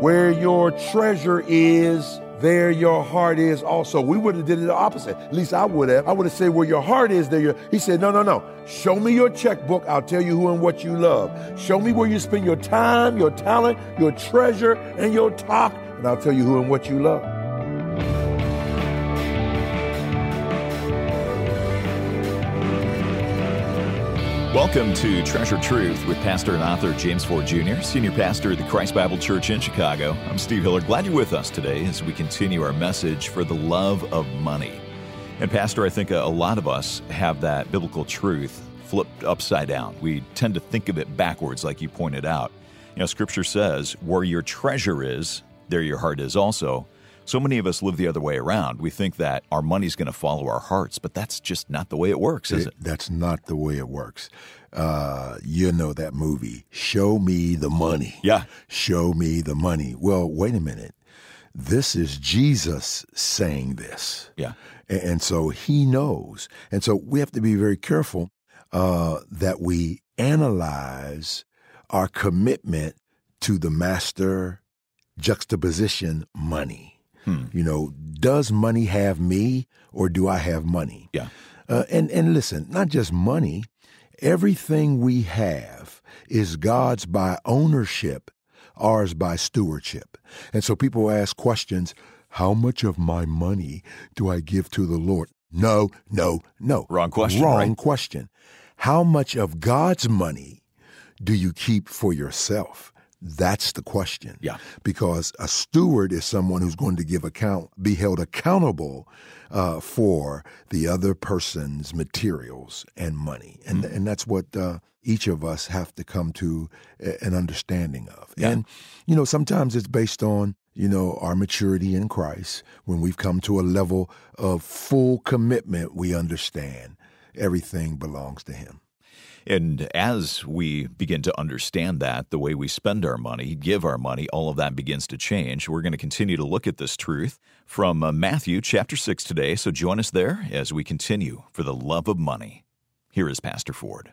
Where your treasure is, there your heart is also. We would have did it the opposite. At least I would have. I would have said, where your heart is, there your. He said, no, no, no. Show me your checkbook. I'll tell you who and what you love. Show me where you spend your time, your talent, your treasure, and your talk, and I'll tell you who and what you love. Welcome to Treasured Truth with pastor and author James Ford Jr., senior pastor at the Christ Bible Church in Chicago. I'm Steve Hiller. Glad you're with us today as we continue our message for the love of money. And, Pastor, I think a lot of us have that biblical truth flipped upside down. We tend to think of it backwards, like you pointed out. You know, Scripture says, where your treasure is, there your heart is also. So many of us live the other way around. We think that our money's going to follow our hearts, but that's just not the way it works, is it? That's not the way it works. Uh, you know that movie, Show Me the Money. Yeah. Show Me the Money. Well, wait a minute. This is Jesus saying this. Yeah. And, and so he knows. And so we have to be very careful uh, that we analyze our commitment to the master juxtaposition money. Hmm. You know, does money have me or do I have money? Yeah. Uh, and and listen, not just money. Everything we have is God's by ownership, ours by stewardship. And so people ask questions: How much of my money do I give to the Lord? No, no, no. Wrong question. Wrong right? question. How much of God's money do you keep for yourself? That's the question. Yeah. Because a steward is someone who's going to give account, be held accountable uh, for the other person's materials and money, and mm-hmm. and that's what uh, each of us have to come to an understanding of. Yeah. And you know, sometimes it's based on you know our maturity in Christ. When we've come to a level of full commitment, we understand everything belongs to Him. And as we begin to understand that, the way we spend our money, give our money, all of that begins to change. We're going to continue to look at this truth from uh, Matthew chapter 6 today. So join us there as we continue for the love of money. Here is Pastor Ford.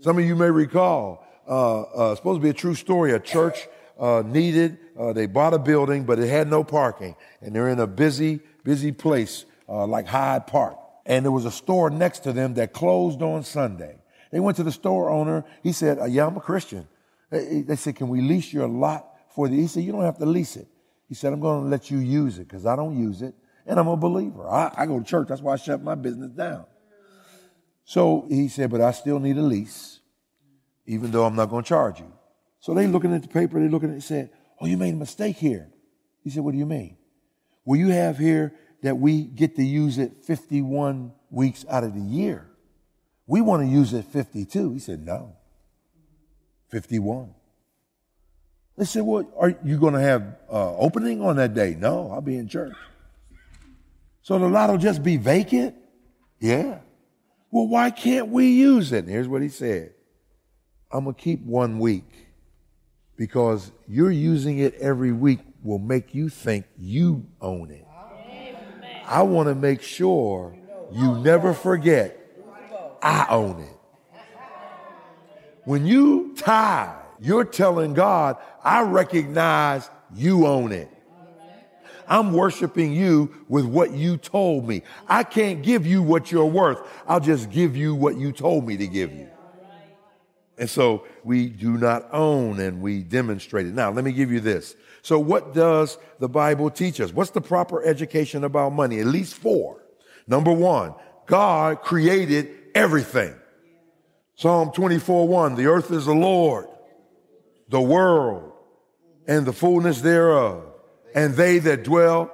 Some of you may recall, uh, uh, supposed to be a true story, a church uh, needed, uh, they bought a building, but it had no parking. And they're in a busy, busy place uh, like Hyde Park. And there was a store next to them that closed on Sunday. They went to the store owner. He said, uh, Yeah, I'm a Christian. They said, Can we lease your lot for the? He said, You don't have to lease it. He said, I'm going to let you use it because I don't use it and I'm a believer. I, I go to church. That's why I shut my business down. So he said, But I still need a lease, even though I'm not going to charge you. So they looking at the paper, they looking at it, and said, Oh, you made a mistake here. He said, What do you mean? Well, you have here that we get to use it 51 weeks out of the year. We want to use it 52. He said, no. 51. They said, well, are you going to have uh, opening on that day? No, I'll be in church. So the lot will just be vacant? Yeah. Well, why can't we use it? And here's what he said. I'm going to keep one week because you're using it every week will make you think you own it. Amen. I want to make sure you never forget I own it. When you tithe, you're telling God, I recognize you own it. I'm worshiping you with what you told me. I can't give you what you're worth. I'll just give you what you told me to give you. And so we do not own and we demonstrate it. Now, let me give you this. So, what does the Bible teach us? What's the proper education about money? At least four. Number one, God created everything. Psalm 24 1 The earth is the Lord, the world, and the fullness thereof, and they that dwell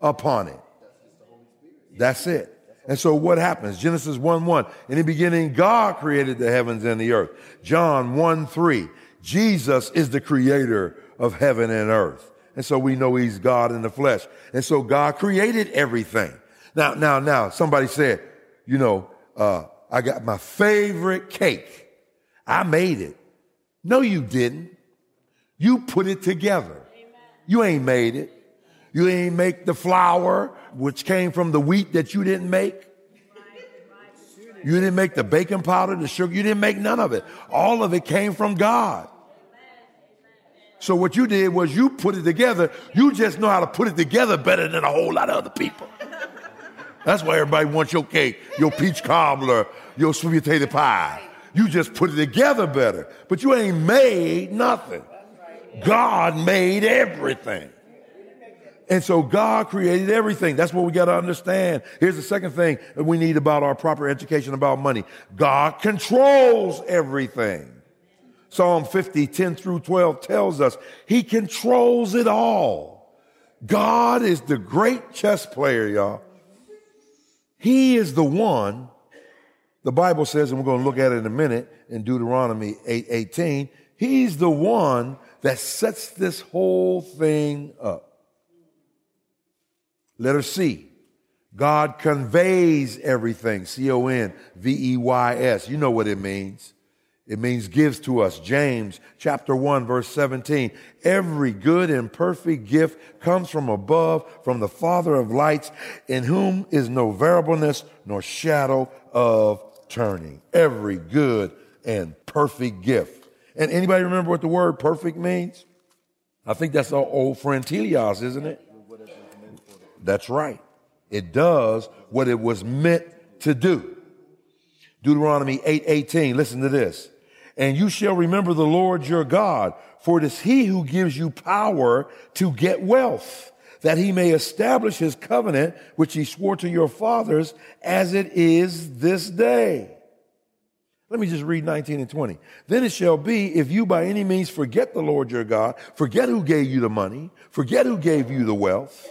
upon it. That's it. And so what happens? Genesis 1 1. In the beginning, God created the heavens and the earth. John 1 3. Jesus is the creator of heaven and earth. And so we know he's God in the flesh. And so God created everything. Now, now, now, somebody said, you know, uh, I got my favorite cake. I made it. No, you didn't. You put it together. Amen. You ain't made it. You ain't make the flour, which came from the wheat that you didn't make. You didn't make the baking powder, the sugar. You didn't make none of it. All of it came from God. So what you did was you put it together. You just know how to put it together better than a whole lot of other people. That's why everybody wants your cake, your peach cobbler, your sweet potato pie. You just put it together better. But you ain't made nothing. God made everything. And so God created everything. That's what we got to understand. Here's the second thing that we need about our proper education about money. God controls everything. Psalm 50, 10 through 12 tells us he controls it all. God is the great chess player, y'all. He is the one, the Bible says, and we're going to look at it in a minute in Deuteronomy 8, 18. He's the one that sets this whole thing up. Letter C. God conveys everything. C O N V E Y S. You know what it means. It means gives to us. James chapter 1 verse 17. Every good and perfect gift comes from above, from the Father of lights, in whom is no variableness nor shadow of turning. Every good and perfect gift. And anybody remember what the word perfect means? I think that's our old friend teleios, isn't it? That's right. It does what it was meant to do. Deuteronomy 8 18. Listen to this. And you shall remember the Lord your God, for it is he who gives you power to get wealth, that he may establish his covenant, which he swore to your fathers, as it is this day. Let me just read 19 and 20. Then it shall be if you by any means forget the Lord your God, forget who gave you the money, forget who gave you the wealth,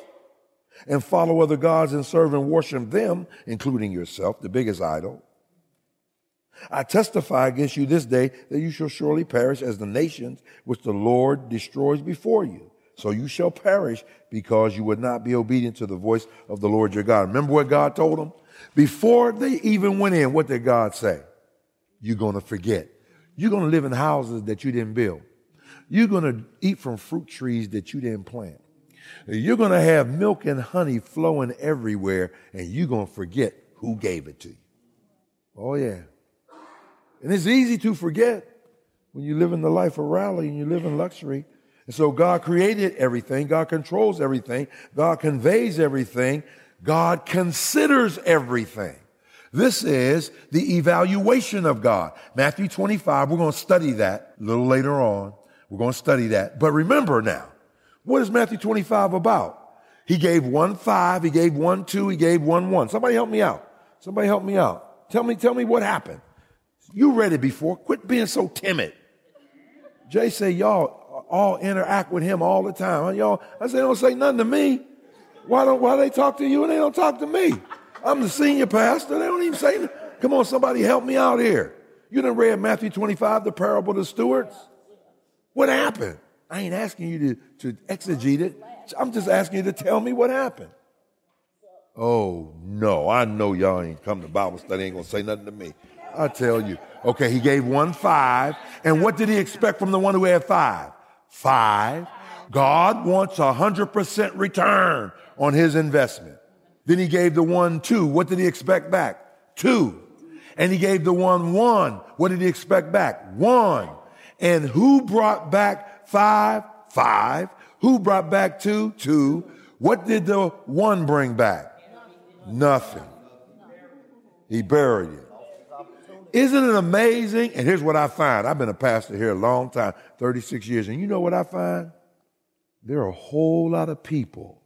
and follow other gods and serve and worship them, including yourself, the biggest idol. I testify against you this day that you shall surely perish as the nations which the Lord destroys before you. So you shall perish because you would not be obedient to the voice of the Lord your God. Remember what God told them? Before they even went in, what did God say? You're going to forget. You're going to live in houses that you didn't build. You're going to eat from fruit trees that you didn't plant. You're going to have milk and honey flowing everywhere, and you're going to forget who gave it to you. Oh, yeah. And it's easy to forget when you live in the life of rally and you live in luxury. And so God created everything. God controls everything. God conveys everything. God considers everything. This is the evaluation of God. Matthew 25, we're going to study that a little later on. We're going to study that. But remember now, what is Matthew 25 about? He gave one five, he gave one two, he gave one one. Somebody help me out. Somebody help me out. Tell me, tell me what happened. You read it before. Quit being so timid. Jay say y'all all interact with him all the time. Y'all, I say don't say nothing to me. Why don't why they talk to you and they don't talk to me? I'm the senior pastor. They don't even say. Come on, somebody help me out here. You done read Matthew 25, the parable of the stewards? What happened? I ain't asking you to, to exegete it. I'm just asking you to tell me what happened. Oh, no, I know y'all ain't come to Bible study, ain't gonna say nothing to me. I tell you. Okay, he gave one five. And what did he expect from the one who had five? Five. God wants a hundred percent return on his investment. Then he gave the one two. What did he expect back? Two. And he gave the one one. What did he expect back? One. And who brought back Five, five. Who brought back two? Two. What did the one bring back? Nothing. He buried it. Isn't it amazing? And here's what I find. I've been a pastor here a long time, 36 years. And you know what I find? There are a whole lot of people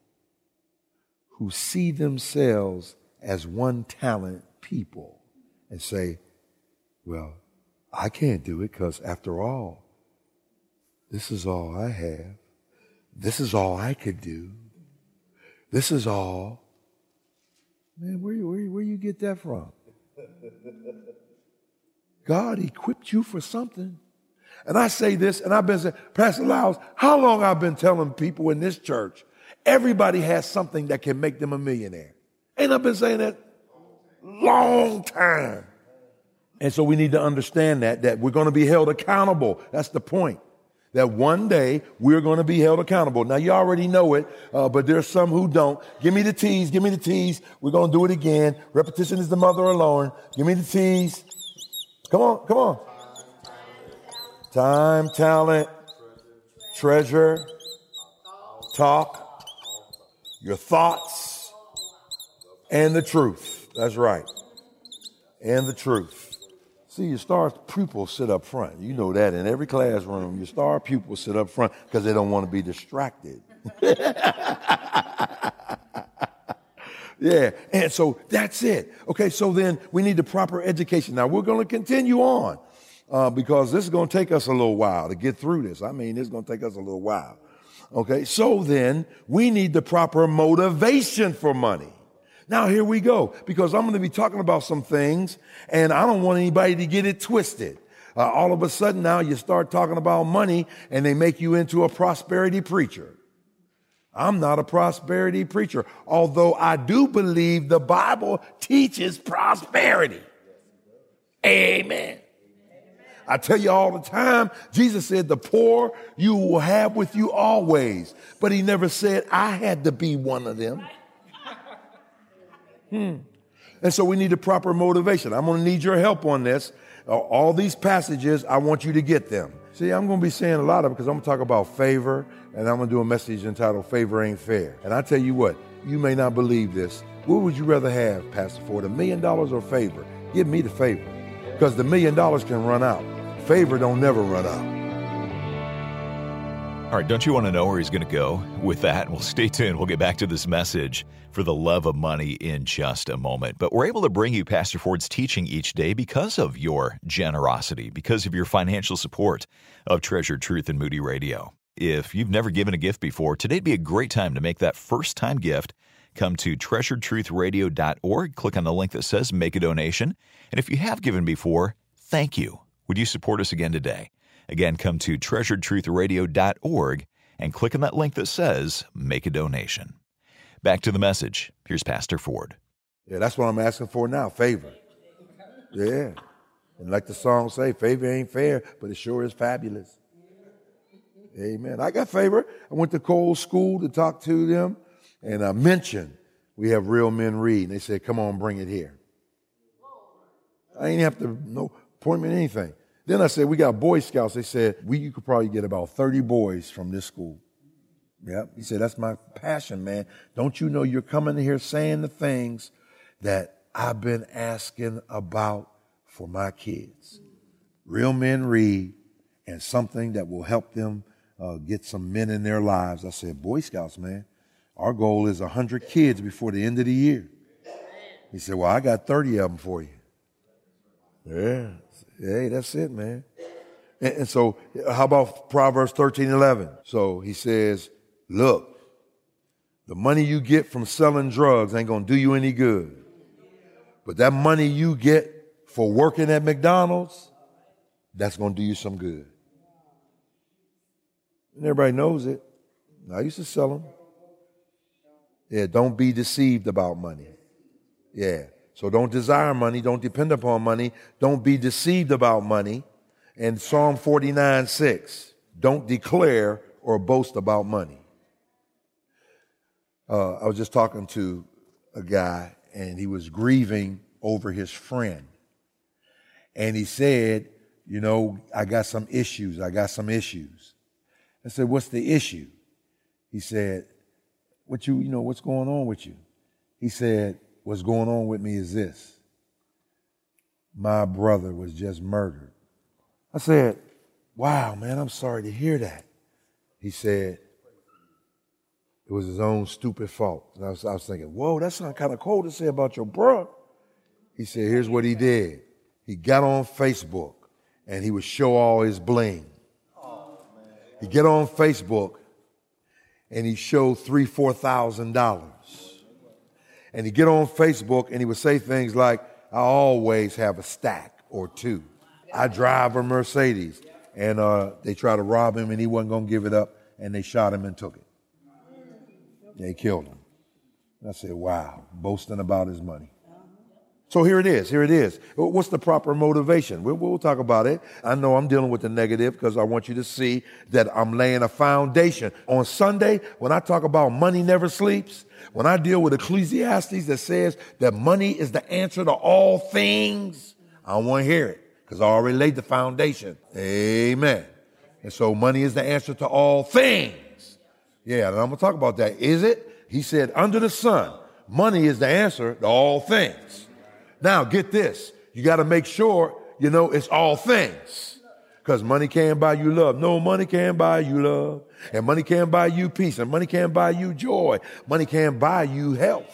who see themselves as one talent people and say, well, I can't do it because after all, this is all I have. This is all I could do. This is all. Man, where, where, where you get that from? God equipped you for something. And I say this, and I've been saying, Pastor Lyles, how long I've been telling people in this church, everybody has something that can make them a millionaire. Ain't I been saying that? Long time. And so we need to understand that, that we're going to be held accountable. That's the point that one day we're going to be held accountable. Now you already know it, uh, but there's some who don't. Give me the tease. Give me the tease. We're going to do it again. Repetition is the mother of learning. Give me the tease. Come on, come on. Time, talent, treasure, talk, your thoughts, and the truth. That's right. And the truth. See, your star pupils sit up front. You know that in every classroom, your star pupils sit up front because they don't want to be distracted. yeah, and so that's it. Okay, so then we need the proper education. Now we're going to continue on uh, because this is going to take us a little while to get through this. I mean, it's going to take us a little while. Okay, so then we need the proper motivation for money. Now here we go, because I'm going to be talking about some things and I don't want anybody to get it twisted. Uh, all of a sudden now you start talking about money and they make you into a prosperity preacher. I'm not a prosperity preacher, although I do believe the Bible teaches prosperity. Amen. I tell you all the time, Jesus said, the poor you will have with you always. But he never said, I had to be one of them. Hmm. And so we need a proper motivation. I'm going to need your help on this. All these passages, I want you to get them. See, I'm going to be saying a lot of it because I'm going to talk about favor and I'm going to do a message entitled Favor Ain't Fair. And I tell you what, you may not believe this. What would you rather have, Pastor Ford, a million dollars or favor? Give me the favor because the million dollars can run out. Favor don't never run out. All right, don't you want to know where he's going to go with that? Well, stay tuned. We'll get back to this message for the love of money in just a moment. But we're able to bring you Pastor Ford's teaching each day because of your generosity, because of your financial support of Treasured Truth and Moody Radio. If you've never given a gift before, today'd be a great time to make that first time gift. Come to treasuredtruthradio.org, click on the link that says Make a Donation. And if you have given before, thank you. Would you support us again today? Again, come to treasuredtruthradio.org and click on that link that says Make a Donation. Back to the message. Here's Pastor Ford. Yeah, that's what I'm asking for now favor. Yeah. And like the song say, favor ain't fair, but it sure is fabulous. Amen. I got favor. I went to Cole School to talk to them, and I mentioned we have real men read. And they said, come on, bring it here. I ain't have to no appointment, anything. Then I said, we got Boy Scouts. They said, we, you could probably get about 30 boys from this school. Yep. He said, that's my passion, man. Don't you know you're coming here saying the things that I've been asking about for my kids? Real men read and something that will help them uh, get some men in their lives. I said, Boy Scouts, man, our goal is 100 kids before the end of the year. He said, Well, I got 30 of them for you. Yeah. Hey, that's it, man. And, and so, how about Proverbs 13 11? So he says, Look, the money you get from selling drugs ain't going to do you any good. But that money you get for working at McDonald's, that's going to do you some good. And everybody knows it. I used to sell them. Yeah, don't be deceived about money. Yeah. So don't desire money. Don't depend upon money. Don't be deceived about money. And Psalm 49 6, don't declare or boast about money. Uh, I was just talking to a guy and he was grieving over his friend. And he said, You know, I got some issues. I got some issues. I said, What's the issue? He said, What you, you know, what's going on with you? He said, What's going on with me is this my brother was just murdered. I said, Wow, man, I'm sorry to hear that. He said, It was his own stupid fault. And I was, I was thinking, Whoa, that sounds kind of cold to say about your brother. He said, Here's what he did. He got on Facebook and he would show all his bling. he get on Facebook and he showed three, four thousand dollars and he'd get on Facebook and he would say things like, I always have a stack or two. I drive a Mercedes. And uh, they tried to rob him and he wasn't going to give it up. And they shot him and took it. They killed him. And I said, wow, boasting about his money. So here it is. Here it is. What's the proper motivation? We'll, we'll talk about it. I know I'm dealing with the negative because I want you to see that I'm laying a foundation. On Sunday, when I talk about money never sleeps, when I deal with Ecclesiastes that says that money is the answer to all things, I don't want to hear it because I already laid the foundation. Amen. And so money is the answer to all things. Yeah, and I'm going to talk about that. Is it? He said, under the sun, money is the answer to all things. Now, get this. You got to make sure you know it's all things. Because money can't buy you love. No, money can't buy you love. And money can't buy you peace. And money can't buy you joy. Money can't buy you health.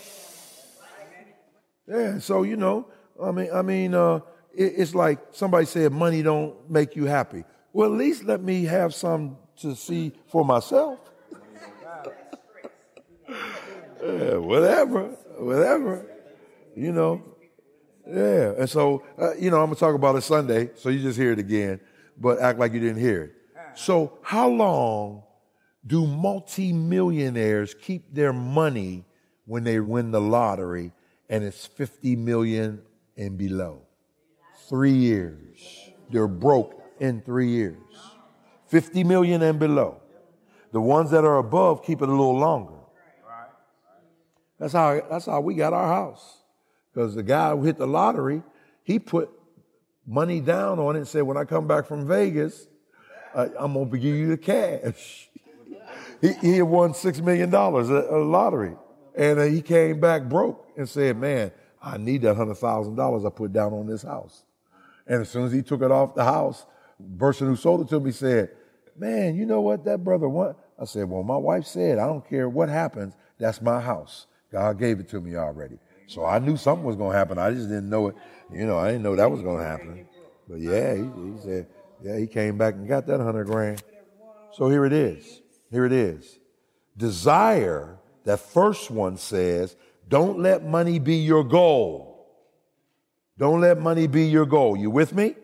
Yeah, so you know, I mean, I mean, uh, it, it's like somebody said, money don't make you happy. Well, at least let me have some to see for myself. yeah, whatever, whatever, you know. Yeah, and so uh, you know, I'm gonna talk about it Sunday, so you just hear it again, but act like you didn't hear it. So, how long do multimillionaires keep their money when they win the lottery and it's 50 million and below? Three years. They're broke in three years. 50 million and below. The ones that are above keep it a little longer. That's how, that's how we got our house. Because the guy who hit the lottery, he put money down on it and said, when I come back from Vegas, uh, I'm going to give you the cash. he, he had won $6 million a, a lottery. And uh, he came back broke and said, man, I need that $100,000 I put down on this house. And as soon as he took it off the house, the person who sold it to me said, man, you know what that brother want? I said, well, my wife said, I don't care what happens. That's my house. God gave it to me already. So I knew something was going to happen. I just didn't know it. You know, I didn't know that was going to happen. But yeah, he, he said, yeah, he came back and got that hundred grand. So here it is. Here it is. Desire, that first one says, don't let money be your goal. Don't let money be your goal. You with me?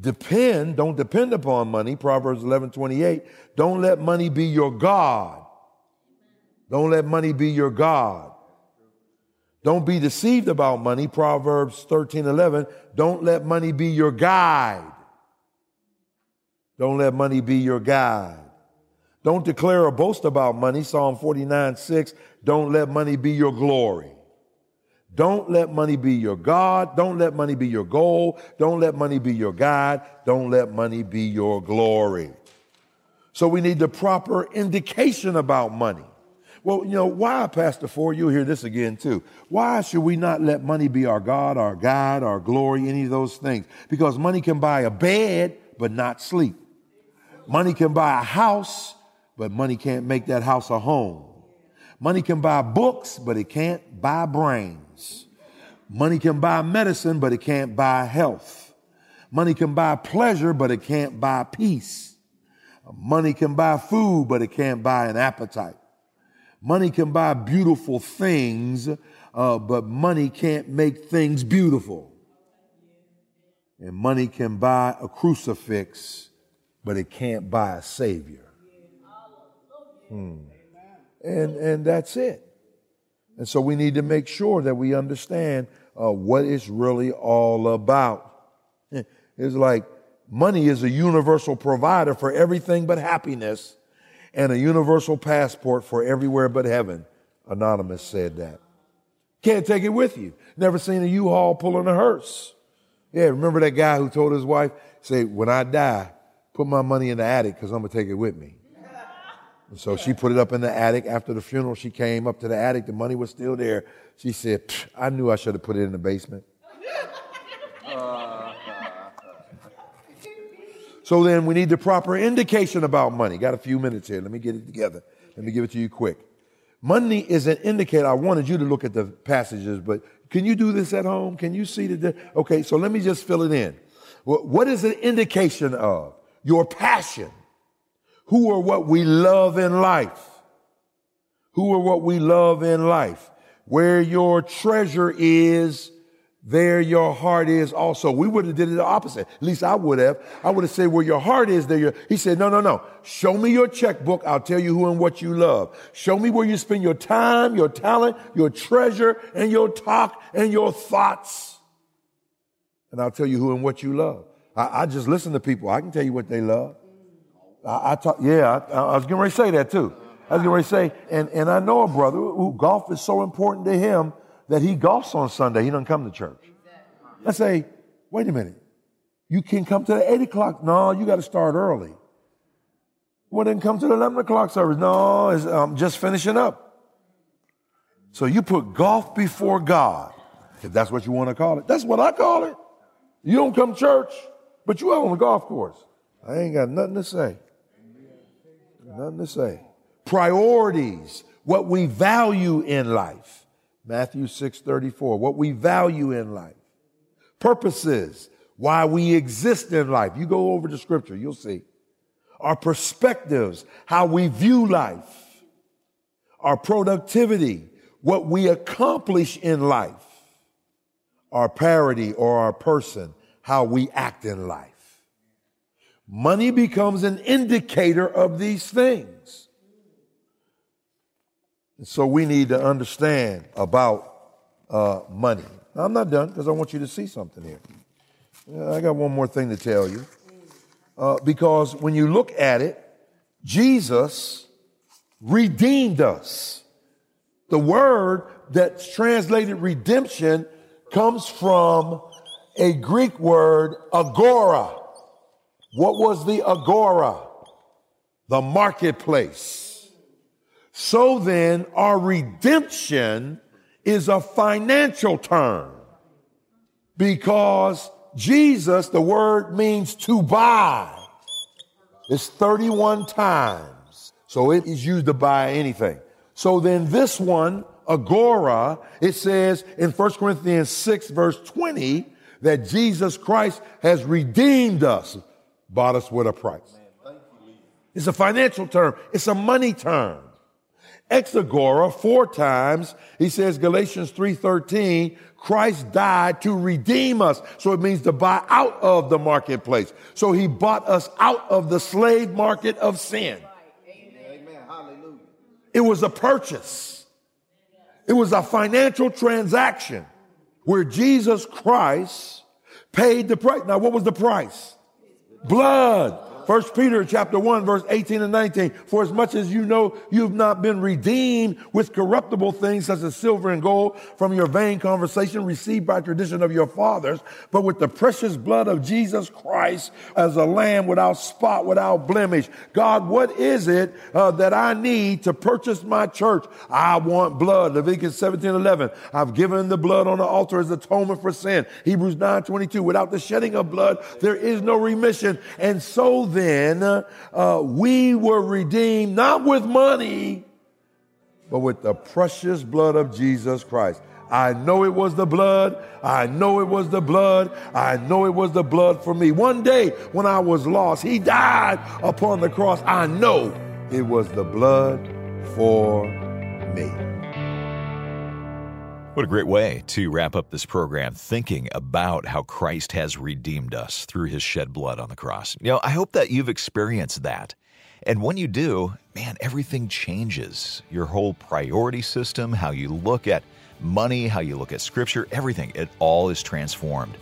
Depend, don't depend upon money. Proverbs 11 28. Don't let money be your God. Don't let money be your God. Don't be deceived about money. Proverbs 13 11. Don't let money be your guide. Don't let money be your guide. Don't declare or boast about money. Psalm 49 6. Don't let money be your glory. Don't let money be your God. Don't let money be your goal. Don't let money be your guide. Don't let money be your glory. So we need the proper indication about money. Well, you know, why, Pastor Ford, you'll hear this again too. Why should we not let money be our God, our guide, our glory, any of those things? Because money can buy a bed, but not sleep. Money can buy a house, but money can't make that house a home. Money can buy books, but it can't buy brains. Money can buy medicine, but it can't buy health. Money can buy pleasure, but it can't buy peace. Money can buy food, but it can't buy an appetite. Money can buy beautiful things, uh, but money can't make things beautiful. And money can buy a crucifix, but it can't buy a savior. Hmm. And, and that's it. And so we need to make sure that we understand uh, what it's really all about. It's like money is a universal provider for everything but happiness and a universal passport for everywhere but heaven. Anonymous said that. Can't take it with you. Never seen a U-Haul pulling a hearse. Yeah, remember that guy who told his wife, say, when I die, put my money in the attic because I'm going to take it with me. And so she put it up in the attic. After the funeral, she came up to the attic. The money was still there. She said, I knew I should have put it in the basement. So then we need the proper indication about money. Got a few minutes here. Let me get it together. Let me give it to you quick. Money is an indicator. I wanted you to look at the passages, but can you do this at home? Can you see the? Okay, so let me just fill it in. What is an indication of? Your passion who are what we love in life. Who are what we love in life. Where your treasure is, there your heart is also. We would have did it the opposite. At least I would have. I would have said where your heart is, there your, he said, no, no, no. Show me your checkbook. I'll tell you who and what you love. Show me where you spend your time, your talent, your treasure, and your talk and your thoughts. And I'll tell you who and what you love. I, I just listen to people. I can tell you what they love. I, I talk, yeah, I, I, was getting ready to say that too. I was getting ready to say, and, and I know a brother who golf is so important to him that he golfs on Sunday. He doesn't come to church. I say, wait a minute. You can come to the eight o'clock. No, you got to start early. Well, then come to the 11 o'clock service. No, I'm um, just finishing up. So you put golf before God, if that's what you want to call it. That's what I call it. You don't come to church, but you out on the golf course. I ain't got nothing to say. Nothing to say. Priorities, what we value in life. Matthew 6 34, what we value in life. Purposes, why we exist in life. You go over the scripture, you'll see. Our perspectives, how we view life. Our productivity, what we accomplish in life. Our parity or our person, how we act in life. Money becomes an indicator of these things. So we need to understand about uh, money. Now, I'm not done because I want you to see something here. I got one more thing to tell you. Uh, because when you look at it, Jesus redeemed us. The word that's translated redemption comes from a Greek word, agora. What was the agora? The marketplace. So then, our redemption is a financial term because Jesus, the word means to buy. It's 31 times. So it is used to buy anything. So then this one, agora, it says in 1 Corinthians 6 verse 20 that Jesus Christ has redeemed us bought us with a price. It's a financial term. It's a money term. Exagora, four times, he says, Galatians 3.13, Christ died to redeem us. So it means to buy out of the marketplace. So he bought us out of the slave market of sin. Amen. Hallelujah. It was a purchase. It was a financial transaction where Jesus Christ paid the price. Now, what was the price? blood. First Peter chapter 1 verse 18 and 19. For as much as you know you've not been redeemed with corruptible things such as silver and gold from your vain conversation received by tradition of your fathers, but with the precious blood of Jesus Christ as a lamb without spot, without blemish. God, what is it uh, that I need to purchase my church? I want blood. Leviticus 17, 11. I've given the blood on the altar as atonement for sin. Hebrews 9, 22. Without the shedding of blood, there is no remission. And so uh, we were redeemed not with money, but with the precious blood of Jesus Christ. I know it was the blood. I know it was the blood. I know it was the blood for me. One day when I was lost, he died upon the cross. I know it was the blood for me. What a great way to wrap up this program, thinking about how Christ has redeemed us through his shed blood on the cross. You know, I hope that you've experienced that. And when you do, man, everything changes. Your whole priority system, how you look at money, how you look at scripture, everything, it all is transformed.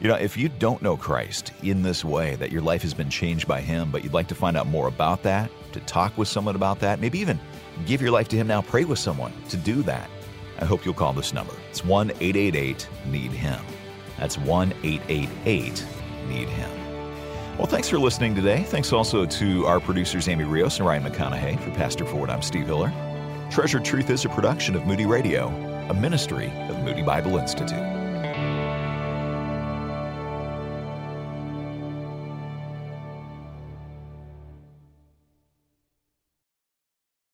You know, if you don't know Christ in this way, that your life has been changed by Him, but you'd like to find out more about that, to talk with someone about that, maybe even give your life to Him now, pray with someone to do that I hope you'll call this number. It's 1 888 Need Him. That's 1 888 Need Him. Well, thanks for listening today. Thanks also to our producers, Amy Rios and Ryan McConaughey. For Pastor Ford, I'm Steve Hiller. Treasured Truth is a production of Moody Radio, a ministry of Moody Bible Institute.